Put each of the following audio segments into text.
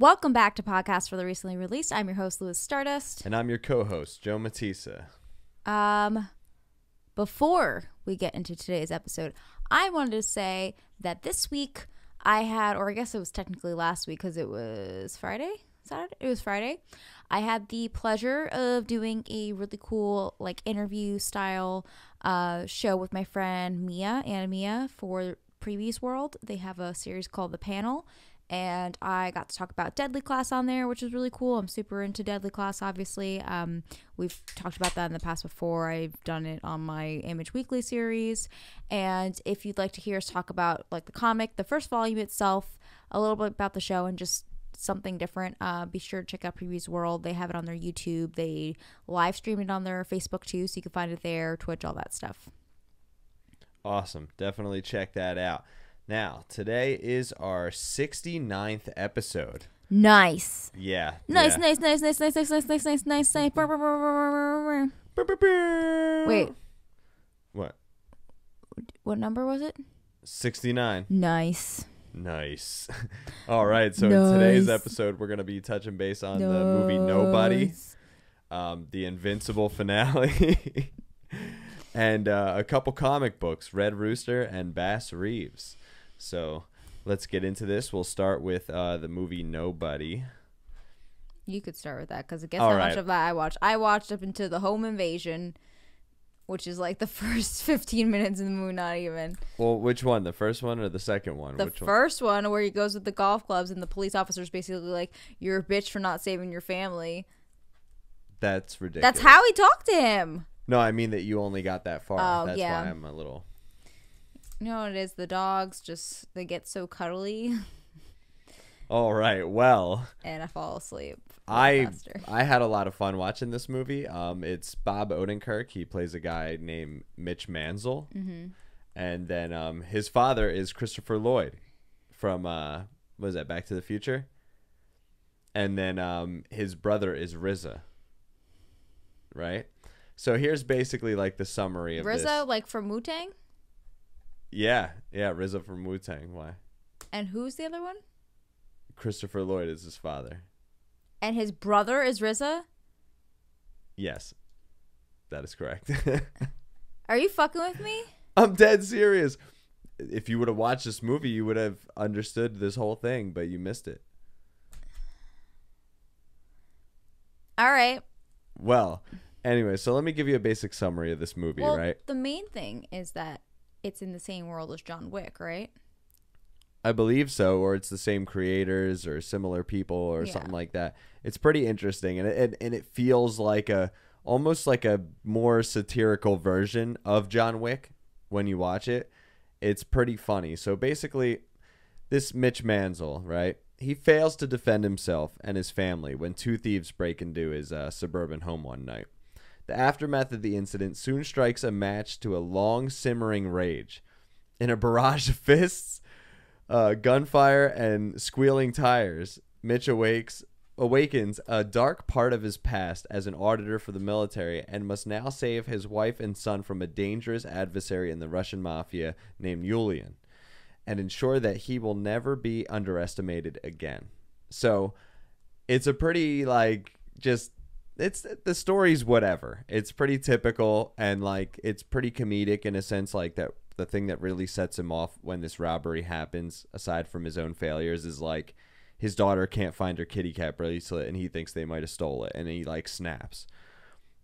Welcome back to Podcast for the Recently Released. I'm your host, Louis Stardust. And I'm your co-host, Joe Matisa. Um, before we get into today's episode, I wanted to say that this week I had, or I guess it was technically last week because it was Friday, Saturday. It was Friday. I had the pleasure of doing a really cool, like interview style, uh, show with my friend Mia and Mia for Previews World. They have a series called The Panel and I got to talk about Deadly Class on there, which is really cool. I'm super into Deadly Class, obviously. Um, we've talked about that in the past before. I've done it on my Image Weekly series, and if you'd like to hear us talk about like the comic, the first volume itself, a little bit about the show, and just something different, uh, be sure to check out Previews World. They have it on their YouTube. They live stream it on their Facebook too, so you can find it there, Twitch, all that stuff. Awesome. Definitely check that out. Now, today is our 69th episode. Nice. Yeah. Nice, yeah. nice, nice, nice, nice, nice, nice, nice, nice, nice, nice. Brr, brr, brr, brr, brr, brr. Wait, What? what number was it? 69. Nice. Nice. All right. So in today's episode, we're going to be touching base on the movie Nobody, um, the Invincible finale, and uh, a couple comic books, Red Rooster and Bass Reeves. So let's get into this. We'll start with uh, the movie Nobody. You could start with that because guess All how much of that I watched. I watched up into the home invasion, which is like the first 15 minutes in the movie, not even. Well, which one? The first one or the second one? The which one? first one where he goes with the golf clubs and the police officer's basically like, "You're a bitch for not saving your family." That's ridiculous. That's how he talked to him. No, I mean that you only got that far. Oh, That's yeah. why I'm a little. You know what it is? The dogs just they get so cuddly, All right. Well, and I fall asleep. I faster. I had a lot of fun watching this movie. Um, it's Bob Odenkirk. He plays a guy named Mitch Mansell, mm-hmm. and then um, his father is Christopher Lloyd from uh, what is that Back to the Future? And then um, his brother is RZA. Right. So here's basically like the summary of this. RZA, like from Wu Tang, Yeah, yeah, RZA from Wu Tang. Why? and who's the other one? Christopher Lloyd is his father. And his brother is RZA. Yes, that is correct. Are you fucking with me? I'm dead serious. If you would have watched this movie, you would have understood this whole thing, but you missed it. All right. Well, anyway, so let me give you a basic summary of this movie, Well, right? the main thing is that it's in the same world as John Wick, right? I believe so, or it's the same creators or similar people or Yeah. something like that. It's pretty interesting, and it and, and it feels like a almost like a more satirical version of John Wick when you watch it. It's pretty funny. So basically, this Mitch Mansell, right? He fails to defend himself and his family when two thieves break into his uh, suburban home one night. The aftermath of the incident soon strikes a match to a long simmering rage. In a barrage of fists, uh, gunfire, and squealing tires, Mitch awakes awakens a dark part of his past as an auditor for the military and must now save his wife and son from a dangerous adversary in the Russian mafia named Yulian and ensure that he will never be underestimated again. So, it's a pretty like just it's the story's whatever. It's pretty typical and like it's pretty comedic in a sense like that the thing that really sets him off when this robbery happens aside from his own failures is like his daughter can't find her kitty cat bracelet and he thinks they might have stole it and he like snaps.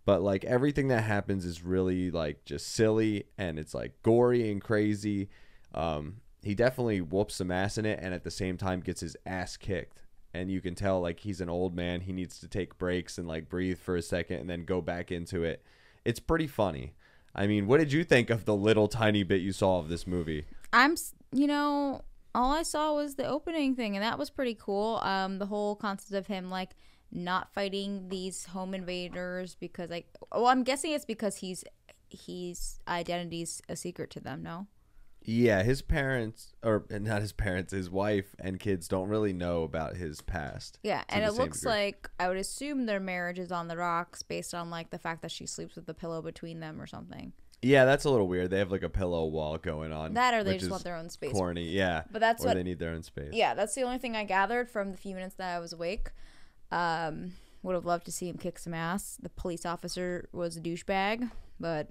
But like everything that happens is really like just silly and it's like gory and crazy. Um he definitely whoops some ass in it and at the same time gets his ass kicked and you can tell like he's an old man he needs to take breaks and like breathe for a second and then go back into it it's pretty funny i mean what did you think of the little tiny bit you saw of this movie I'm, you know, all I saw was the opening thing, and that was pretty cool. Um, the whole concept of him like not fighting these home invaders because like, well, I'm guessing it's because he's he's identity's a secret to them. No. Yeah his parents or not his parents his wife and kids don't really know about his past Yeah, and it looks degree. like I would assume their marriage is on the rocks based on like the fact that she sleeps with the pillow between them or something. Yeah, that's a little weird. They have like a pillow wall going on. That or they just want their own space. corny. Yeah, But that's or what they need their own space. Yeah, that's the only thing I gathered from the few minutes that I was awake. Um, would have loved to see him kick some ass. The police officer was a douchebag, but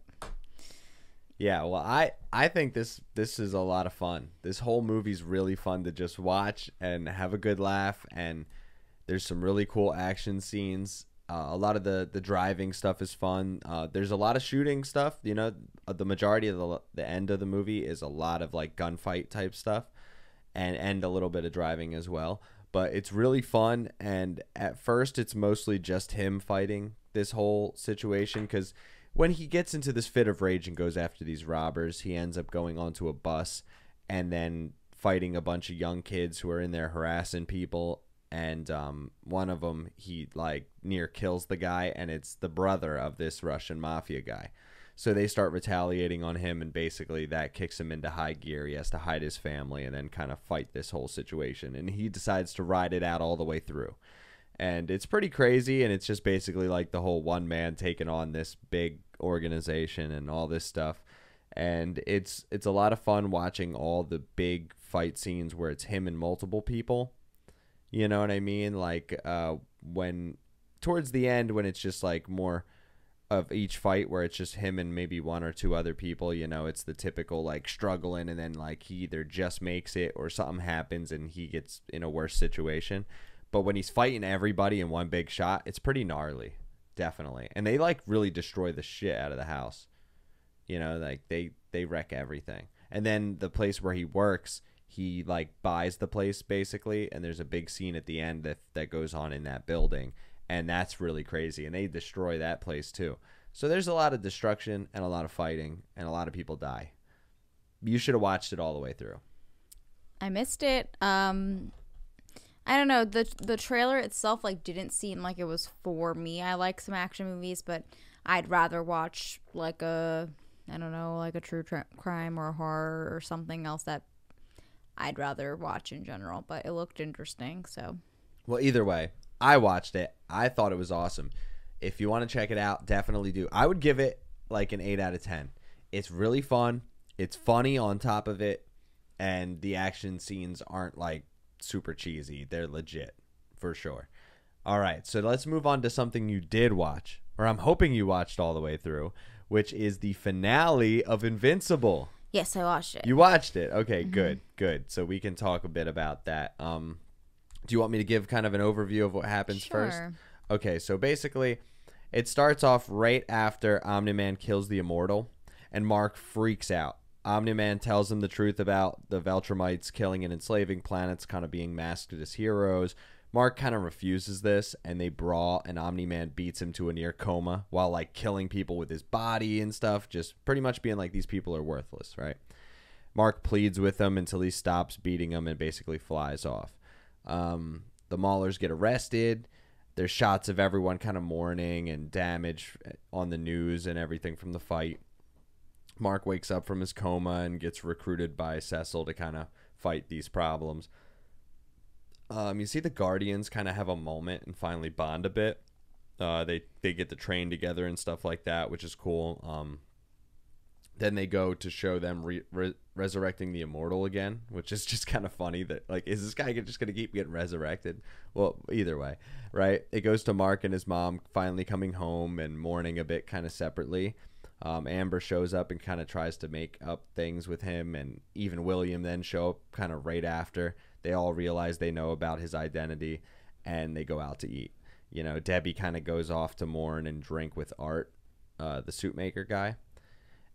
Yeah, well, I I think this this is a lot of fun. This whole movie's really fun to just watch and have a good laugh. And there's some really cool action scenes. Uh, a lot of the the driving stuff is fun. Uh, there's a lot of shooting stuff. You know, uh, the majority of the the end of the movie is a lot of like gunfight type stuff, and and a little bit of driving as well. But it's really fun. And at first, it's mostly just him fighting this whole situation because when he gets into this fit of rage and goes after these robbers, he ends up going onto a bus and then fighting a bunch of young kids who are in there harassing people. And um, one of them, he like near kills the guy, and it's the brother of this Russian mafia guy. So they start retaliating on him, and basically that kicks him into high gear. He has to hide his family and then kind of fight this whole situation. And he decides to ride it out all the way through and it's pretty crazy and it's just basically like the whole one man taking on this big organization and all this stuff. And it's it's a lot of fun watching all the big fight scenes where it's him and multiple people. You know what i mean? Like uh when towards the end when it's just like more of each fight where it's just him and maybe one or two other people you know it's the typical like struggling and then like he either just makes it or something happens and he gets in a worse situation. But when he's fighting everybody in one big shot, it's pretty gnarly, definitely. And they like really destroy the shit out of the house. You know, like they they wreck everything. And then the place where he works, he like buys the place basically, and there's a big scene at the end that that goes on in that building, and that's really crazy. And they destroy that place too. So there's a lot of destruction and a lot of fighting, and a lot of people die. You should have watched it all the way through. I missed it. Um, I don't know the the trailer itself like didn't seem like it was for me. I like some action movies, but I'd rather watch like a I don't know like a true tra- crime or horror or something else that I'd rather watch in general. But it looked interesting, so Well, either way, I watched it. I thought it was awesome. If you want to check it out, definitely do. I would give it like an 8 out of 10. It's really fun. It's funny on top of it, and the action scenes aren't like super cheesy. They're legit for sure. All right, so let's move on to something you did watch, or I'm hoping you watched all the way through, which is the finale of Invincible. yes, I watched it. You watched it. Okay, good, good. So we can talk a bit about that. Um, do you want me to give kind of an overview of what happens first? Okay, so basically, it starts off right after Omni Man kills the Immortal, and Mark freaks out. Omni Man tells him the truth about the Viltrumites killing and enslaving planets, kind of being masked as heroes. Mark kind of refuses this, and they brawl, and Omni Man beats him to a near coma while like killing people with his body and stuff, just pretty much being like these people are worthless, right? Mark pleads with him until he stops beating him and basically flies off. Um, the Maulers get arrested. There's shots of everyone kind of mourning and damage on the news and everything from the fight. Mark wakes up from his coma and gets recruited by Cecil to kind of fight these problems. Um, you see the Guardians kind of have a moment and finally bond a bit. Uh, they they get to train together and stuff like that, which is cool. Um, then they go to show them re- re- resurrecting the immortal again, which is just kind of funny. That like, is this guy just gonna keep getting resurrected? Well, either way, right? It goes to Mark and his mom finally coming home and mourning a bit, kind of separately. Um, Amber shows up and kind of tries to make up things with him, and even William then show up kind of right after. They all realize they know about his identity, and they go out to eat. You know, Debbie kind of goes off to mourn and drink with Art, uh, the suit maker guy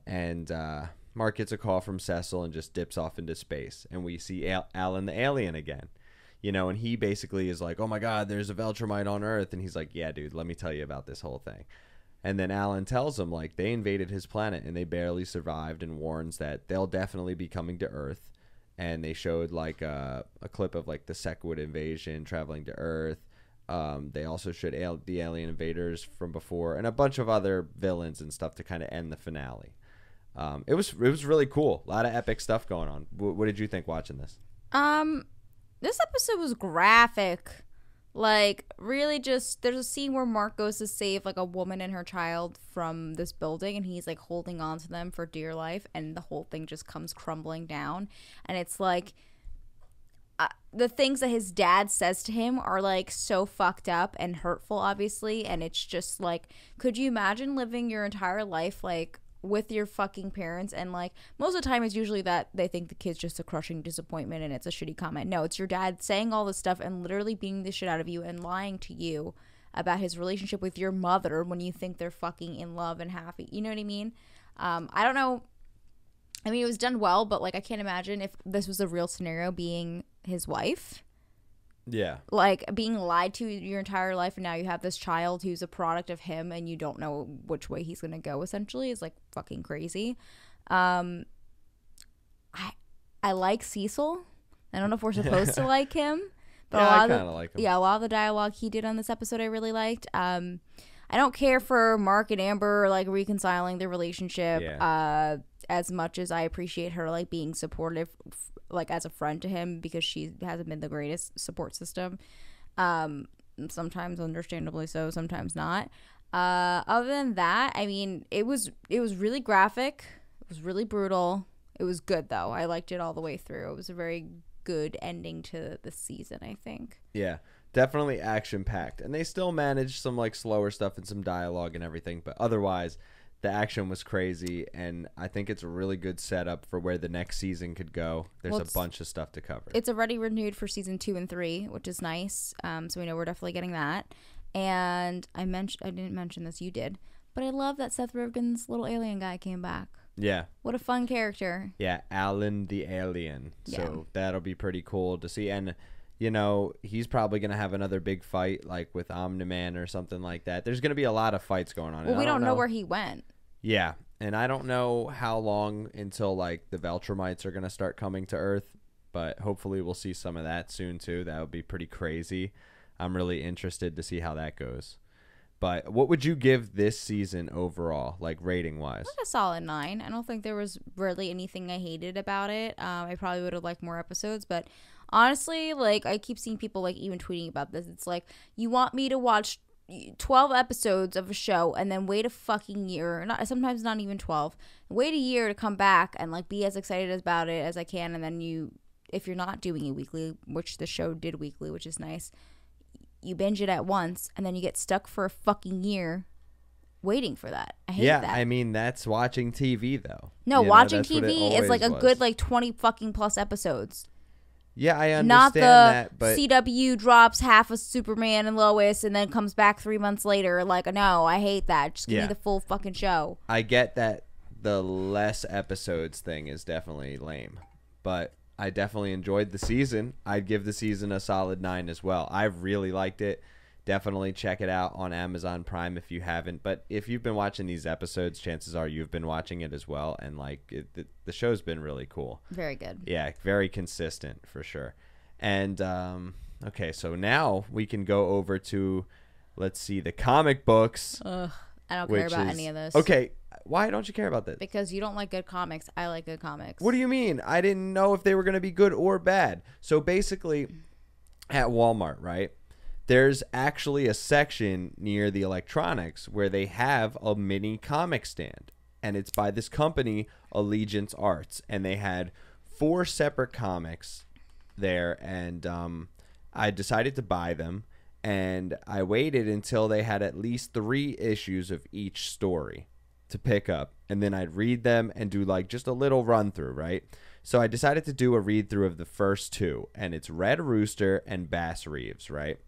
and uh, Mark gets a call from Cecil and just dips off into space, and we see Al- Alan the alien again. You know, and he basically is like, "Oh my God, there's a Viltrumite on Earth," and he's like, "Yeah, dude, let me tell you about this whole thing." And then Alan tells him like they invaded his planet and they barely survived, and warns that they'll definitely be coming to Earth. And they showed like a, a clip of like the Sequid invasion traveling to Earth. Um, they also showed al- the alien invaders from before and a bunch of other villains and stuff to kind of end the finale. Um, it was it was really cool. A lot of epic stuff going on. W- what did you think watching this? Um, this episode was graphic. Like, really, just there's a scene where Mark goes to save like a woman and her child from this building, and he's like holding on to them for dear life, and the whole thing just comes crumbling down. And it's like uh, the things that his dad says to him are like so fucked up and hurtful, obviously. And it's just like, could you imagine living your entire life like with your fucking parents and like most of the time it's usually that they think the kid's just a crushing disappointment and it's a shitty comment. No it's your dad saying all this stuff and literally beating the shit out of you and lying to you about his relationship with your mother when you think they're fucking in love and happy. You know what i mean? Um, i don't know. I mean it was done well but like i can't imagine if this was a real scenario being his wife Yeah. like being lied to your entire life and now you have this child who's a product of him and you don't know which way he's going to go essentially is like fucking crazy um i i like cecil i don't know if we're supposed to like him but Yeah, a I lot of kinda the, like him. yeah a lot of the dialogue he did on this episode i really liked um i don't care for mark and amber like reconciling their relationship Yeah. uh as much as i appreciate her like being supportive like as a friend to him because she hasn't been the greatest support system um sometimes understandably so sometimes not. Uh other than that i mean it was it was really graphic. It was really brutal. It was good though. I liked it all the way through. It was a very good ending to the season i think. Yeah, definitely action packed, and they still managed some like slower stuff and some dialogue and everything. But otherwise, the action was crazy, and I think it's a really good setup for where the next season could go. There's Well, a bunch of stuff to cover. it's already renewed for season two and three which is nice um so we know we're definitely getting that and i mentioned i didn't mention this you did but i love that seth rogen's little alien guy came back yeah, what a fun character yeah, Alan the alien. Yeah. So that'll be pretty cool to see, and. You know, he's probably going to have another big fight like with Omni Man or something like that. There's going to be a lot of fights going on. well we I don't know where he went Yeah, and I don't know how long until like the Viltrumites are gonna start coming to Earth, but hopefully we'll see some of that soon too. That would be pretty crazy. I'm really interested to see how that goes. But what would you give this season overall, like rating wise? a solid nine. I don't think there was really anything I hated about it. Um, I probably would have liked more episodes, but honestly, like I keep seeing people like even tweeting about this. It's like you want me to watch twelve episodes of a show and then wait a fucking year, not sometimes not even twelve, wait a year to come back and like be as excited about it as I can, and then you, if you're not doing it weekly, which the show did weekly, which is nice. You binge it at once, and then you get stuck for a fucking year waiting for that. I hate yeah, that. I mean that's watching TV though. No, You watching it TV is like a always good like twenty fucking plus episodes. Yeah, I understand Not the that, but CW drops half of Superman and Lois and then comes back three months later. Like, no, I hate that. Just give Yeah. me the full fucking show. I get that the less episodes thing is definitely lame, but I definitely enjoyed the season. I'd give the season a solid nine as well. I really liked it. Definitely check it out on Amazon Prime if you haven't. But if you've been watching these episodes, chances are you've been watching it as well. And like it, the, the show's been really cool. Very good. Yeah, very consistent for sure. And um, okay, so now we can go over to let's see the comic books. Ugh, I don't care about is- any of this. Okay, why don't you care about this? Because you don't like good comics. I like good comics. What do you mean? I didn't know if they were going to be good or bad. So basically, at Walmart, right? There's actually a section near the electronics where they have a mini comic stand, and it's by this company, Allegiance Arts, and they had four separate comics there, and um, I decided to buy them, and I waited until they had at least three issues of each story to pick up and then I'd read them and do like just a little run through, right? So I decided to do a read through of the first two and it's Red Rooster and Bass Reeves, right?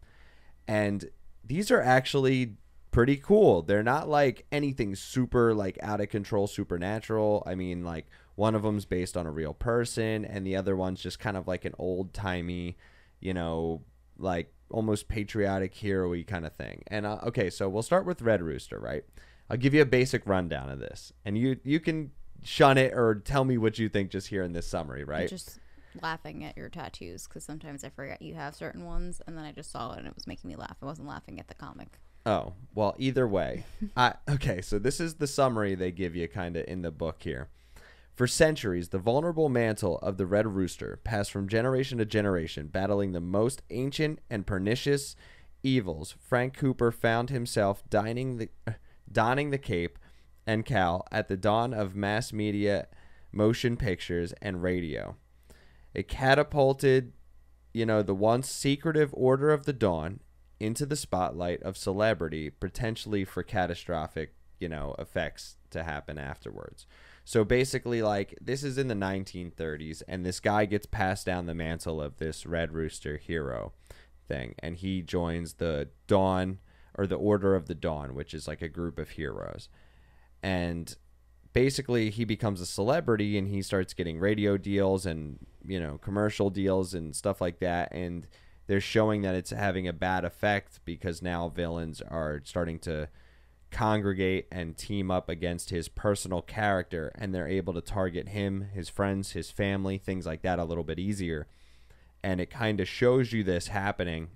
And these are actually pretty cool. They're not like anything super like out of control supernatural. I mean like one of them's based on a real person and the other one's just kind of like an old-timey, you know, like almost patriotic hero kind of thing. And uh, okay, so we'll start with Red Rooster, right? I'll give you a basic rundown of this, and you you can shun it or tell me what you think just here in this summary, right? just laughing at your tattoos because sometimes I forget you have certain ones, and then I just saw it and it was making me laugh. I wasn't laughing at the comic. Oh, well, either way. I okay, so this is the summary they give you kind of in the book here. For centuries, the vulnerable mantle of the red rooster passed from generation to generation, battling the most ancient and pernicious evils. Frank Cooper found himself dining the, uh, donning the cape and cowl at the dawn of mass media, motion pictures, and radio. It catapulted, you know, the once secretive Order of the Dawn into the spotlight of celebrity, potentially for catastrophic, you know, effects to happen afterwards. So basically, like, this is in the 1930s, and this guy gets passed down the mantle of this Red Rooster hero thing, and he joins the Dawn or the Order of the Dawn, which is like a group of heroes. And basically, he becomes a celebrity and he starts getting radio deals and, you know, commercial deals and stuff like that. And they're showing that it's having a bad effect because now villains are starting to congregate and team up against his personal character and they're able to target him, his friends, his family, things like that a little bit easier. And it kind of shows you this happening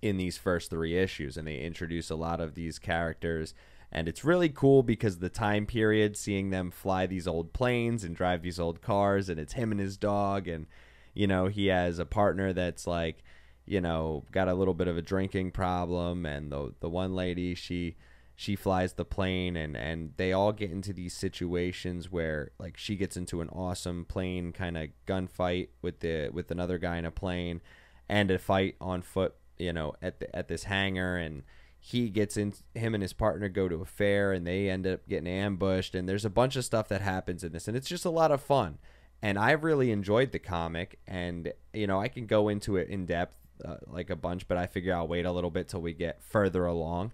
in these first three issues and they introduce a lot of these characters and it's really cool because the time period seeing them fly these old planes and drive these old cars and it's him and his dog and you know he has a partner that's like you know got a little bit of a drinking problem and the the one lady she she flies the plane and and they all get into these situations where like she gets into an awesome plane kind of gunfight with the with another guy in a plane and a fight on foot you know at the, at this hangar and he gets in him and his partner go to a fair and they end up getting ambushed and there's a bunch of stuff that happens in this and it's just a lot of fun and I really enjoyed the comic and you know I can go into it in depth uh, like a bunch but I figure I'll wait a little bit till we get further along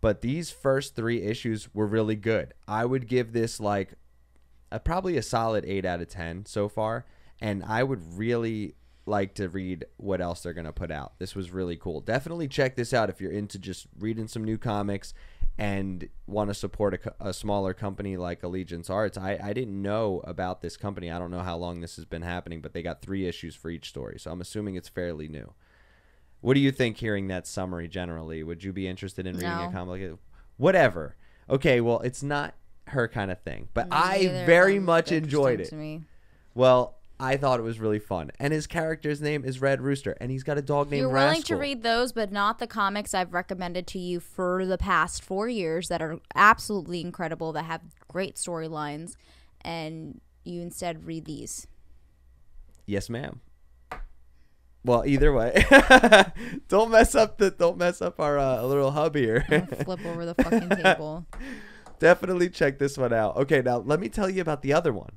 but these first three issues were really good. I would give this like a, probably a solid 8 out of 10 so far. And I would really like to read what else they're going to put out. This was really cool. Definitely check this out if you're into just reading some new comics and want to support a, a smaller company like Allegiance Arts. I, I didn't know about this company. I don't know how long this has been happening, but they got three issues for each story. So I'm assuming it's fairly new. What do you think hearing that summary generally? Would you be interested in reading No. a comic? Whatever. Okay, well, it's not her kind of thing, but I Neither very them much enjoyed it. Well, I thought it was really fun. And his character's name is Red Rooster, and he's got a dog named You're willing to read those, but not the comics I've recommended to you for the past four years that are absolutely incredible, that have great storylines, and you instead read these. Yes, ma'am. Well, either way, don't mess up the don't mess up our uh, little hub here. Flip over the fucking table. Definitely check this one out. Okay, now let me tell you about the other one.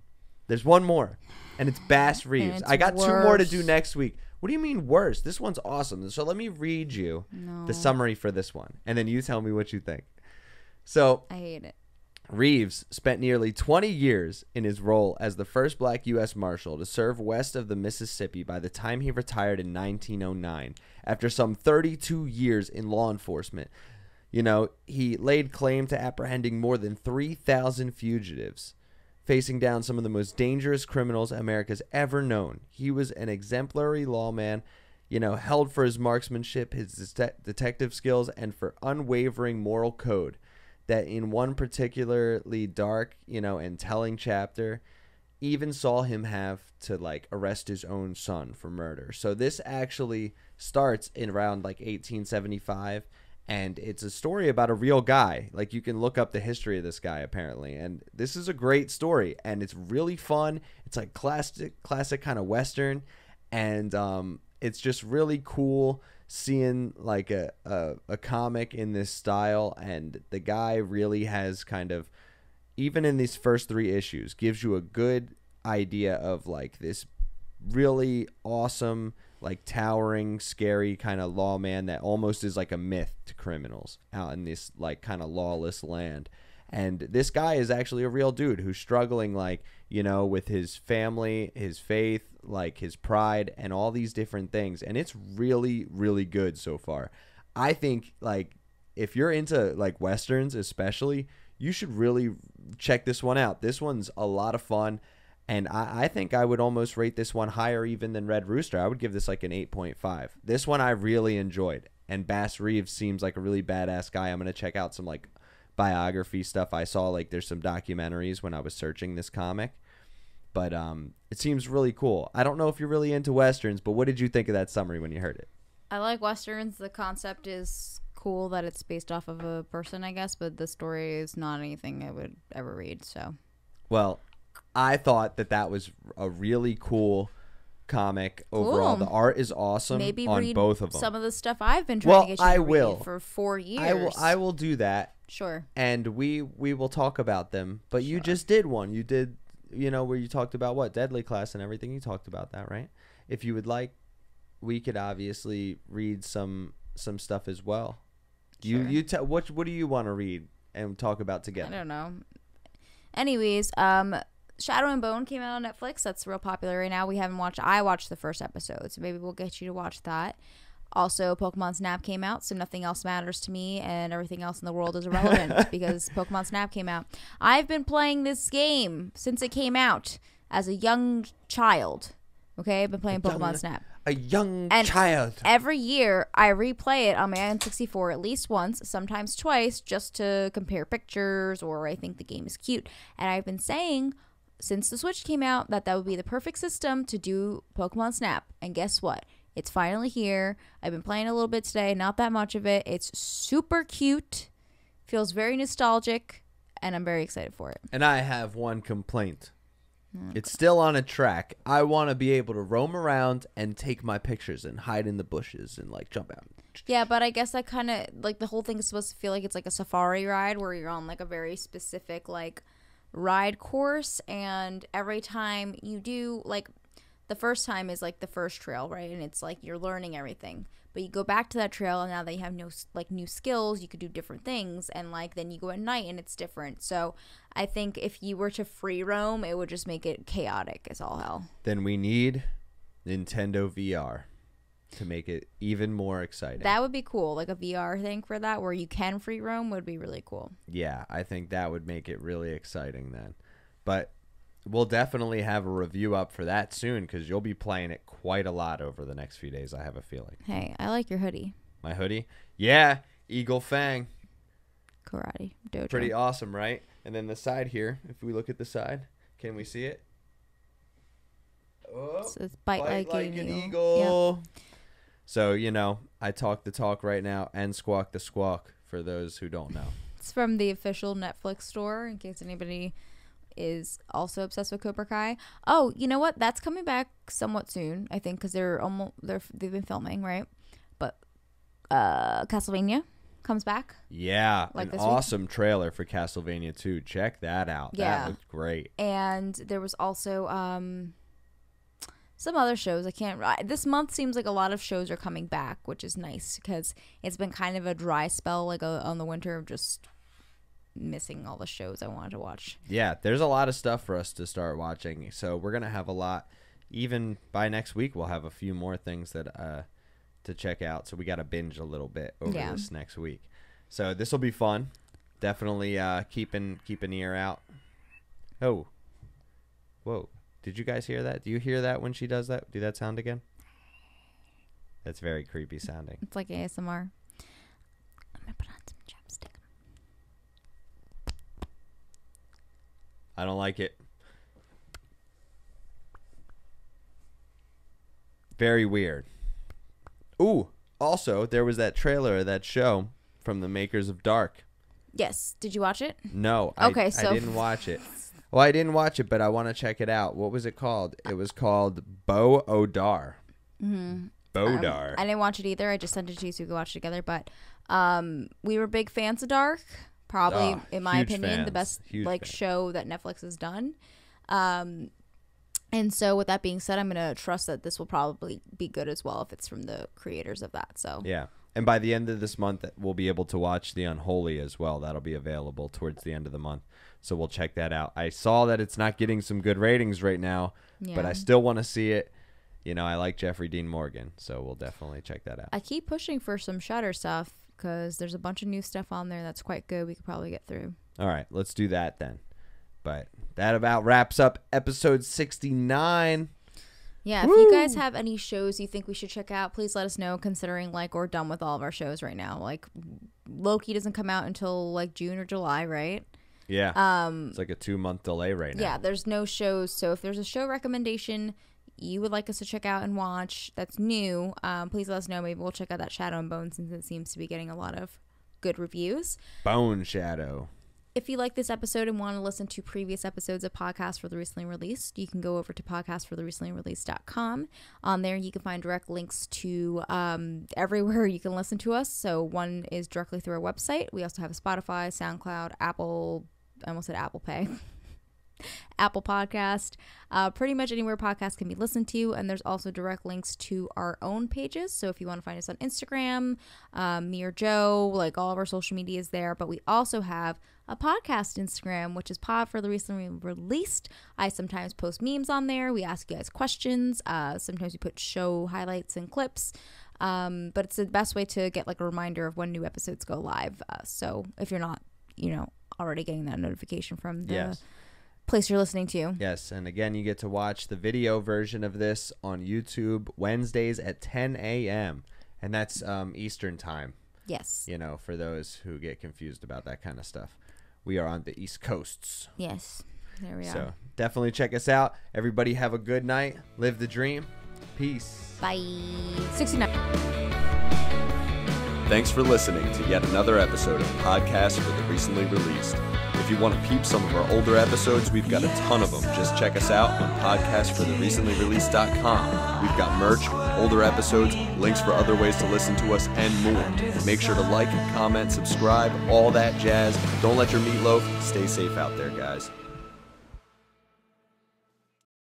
There's one more, and it's Bass Reeves. it's I got two more to do next week. What do you mean worse? This one's awesome. So let me read you No, the summary for this one, and then you tell me what you think. So I hate it. Reeves spent nearly 20 years in his role as the first black U.S. Marshal to serve west of the Mississippi by the time he retired in 1909, after some 32 years in law enforcement. You know, he laid claim to apprehending more than 3,000 fugitives, facing down some of the most dangerous criminals America's ever known. He was an exemplary lawman, you know, held for his marksmanship, his det- detective skills, and for unwavering moral code that in one particularly dark, you know, and telling chapter, even saw him have to like arrest his own son for murder. So this actually starts in around like 1875 and it's a story about a real guy. Like you can look up the history of this guy apparently. And this is a great story and it's really fun. It's like classic classic kind of western and um it's just really cool seeing like a, a a comic in this style and the guy really has kind of even in these first three issues gives you a good idea of like this really awesome like towering scary kind of lawman that almost is like a myth to criminals out in this like kind of lawless land. And this guy is actually a real dude who's struggling like you know with his family his faith like his pride and all these different things. And it's really really good so far. I think like if you're into like westerns especially you should really check this one out. This one's a lot of fun and I, I think I would almost rate this one higher even than Red Rooster. I would give this like an 8.5. This one I really enjoyed. And Bass Reeves seems like a really badass guy. I'm going to check out some like biography stuff I saw. Like there's some documentaries when I was searching this comic. But um, it seems really cool. I don't know if you're really into westerns, but what did you think of that summary when you heard it? I like westerns. The concept is cool that it's based off of a person, I guess, but the story is not anything I would ever read. So Well, I thought that that was a really cool comic overall. Cool. The art is awesome maybe on read both of them. some of the stuff I've been trying Well, to get you I to will. for four years. I will I will do that Sure. and we we will talk about them. But you just did one. You did you know where you talked about what deadly class and everything. You talked about that, right? If you would like, we could obviously read some some stuff as well. You Sure. you tell what what do you want to read and talk about together? I don't know. Anyways, um, Shadow and Bone came out on Netflix. That's real popular right now. We haven't watched. I watched the first episode, so maybe we'll get you to watch that. Also, Pokemon Snap came out, so nothing else matters to me, and everything else in the world is irrelevant because Pokemon Snap came out. I've been playing this game since it came out as a young child. Okay, I've been playing young- Pokemon Snap. A young And- child. Every year, I replay it on my N64 at least once, sometimes twice, just to compare pictures or I think the game is cute. And I've been saying since the Switch came out that that would be the perfect system to do Pokemon Snap. And guess what? It's finally here. I've been playing a little bit today, not that much of it. It's super cute, feels very nostalgic, and I'm very excited for it. And I have one complaint. Hmm. It's still on a track. I want to be able to roam around and take my pictures and hide in the bushes and like jump out. Yeah, but I guess that kind of like the whole thing is supposed to feel like it's like a safari ride where you're on like a very specific like ride course, and every time you do like the first time is like the first trail, right? And it's like you're learning everything. But you go back to that trail, and now that you have no like new skills, you could do different things, and like then you go at night, and it's different. So I think if you were to free roam, it would just make it chaotic as all hell. Then we need Nintendo VR to make it even more exciting. That would be cool, like a VR thing for that, where you can free roam would be really cool. yeah, I think that would make it really exciting then. But we'll definitely have a review up for that soon because you'll be playing it quite a lot over the next few days. I have a feeling. Hey, I like your hoodie. My hoodie, yeah, Eagle Fang, Karate Dojo. pretty awesome, right? And then the side here, if we look at the side, can we see it? Oh, So it's bite, like, an eagle. eagle. So you know, I talk the talk right now and squawk the squawk for those who don't know. It's from the official Netflix store in case anybody is also obsessed with Cobra Kai. Oh, you know what? That's coming back somewhat soon, I think, because they're almost they're they've been filming, right? But uh, Castlevania comes back. Yeah, Like an this week? awesome trailer for Castlevania 2. Check that out. Yeah. That looked great. and there was also um some other shows i can't this month seems like a lot of shows are coming back which is nice because it's been kind of a dry spell like uh on the winter of just missing all the shows i wanted to watch Yeah, there's a lot of stuff for us to start watching. So we're gonna have a lot. Even by next week, we'll have a few more things that uh to check out. So we got to binge a little bit over Yeah. this next week. So this will be fun. Definitely uh keep an keep an ear out. Oh, whoa! Did you guys hear that? Do you hear that when she does that? Do that sound again? That's very creepy sounding. it's like asmr i'm gonna put on some chapstick I don't like it. Very weird. Ooh, also there was that trailer of that show from the makers of Dark. yes did you watch it No, I, Okay, so- I didn't watch it. Well, I didn't watch it, but I want to check it out. What was it called? It was called Bo Odar. Mm-hmm. Bodar. i didn't watch it either i just sent it to you so we could watch it together but um we were big fans of dark probably Ah, in my opinion the best Huge like fans. show that netflix has done um and so with that being said i'm gonna trust that this will probably be good as well if it's from the creators of that so Yeah. And by the end of this month, we'll be able to watch The Unholy as well. That'll be available towards the end of the month. So we'll check that out. I saw that it's not getting some good ratings right now, but I still want to see it. You know, I like Jeffrey Dean Morgan, so we'll definitely check that out. i keep pushing for some shutter stuff because there's a bunch of new stuff on there that's quite good we could probably get through All right, let's do that then. But that about wraps up episode 69. Yeah, if you guys have any shows you think we should check out, please let us know. Considering like we're done with all of our shows right now. Like Loki doesn't come out until like June or July, right? Yeah. Um, it's like a two month delay right now. yeah, there's no shows. So if there's a show recommendation you would like us to check out and watch that's new, um, please let us know. Maybe we'll check out that Shadow and Bone since it seems to be getting a lot of good reviews. Bone Shadow. If you like this episode and want to listen to previous episodes of Podcast for the Recently Released, you can go over to podcastfortherecently-released.com. On there, you can find direct links to um, everywhere you can listen to us. So one is directly through our website. We also have Spotify, SoundCloud, Apple, I almost said Apple Pay. Apple Podcast, uh, pretty much anywhere podcasts can be listened to. And there's also direct links to our own pages. So if you want to find us on Instagram, um, me or Joe, like all of our social media is there. But we also have a podcast Instagram, which is Pod for the recently released. I sometimes post memes on there. We ask you guys questions. Uh, sometimes we put show highlights and clips. Um, but it's the best way to get like a reminder of when new episodes go live. Uh, so if you're not, you know, already getting that notification from the Yes. place you're listening to. Yes, and again, you get to watch the video version of this on YouTube Wednesdays at 10 a.m. and that's um, Eastern time. Yes. You know, for those who get confused about that kind of stuff, we are on the East Coasts, Yes. There we so are. So definitely check us out. Everybody, have a good night. Live the dream. Peace. Bye. 69. Thanks for listening to yet another episode of Podcast for the Recently Released. If you want to peep some of our older episodes, we've got a ton of them. Just check us out on podcastfortherecently-released.com. We've got merch, older episodes, links for other ways to listen to us, and more. Make sure to like, comment, subscribe, all that jazz. Don't let your meatloaf. Stay safe out there, guys.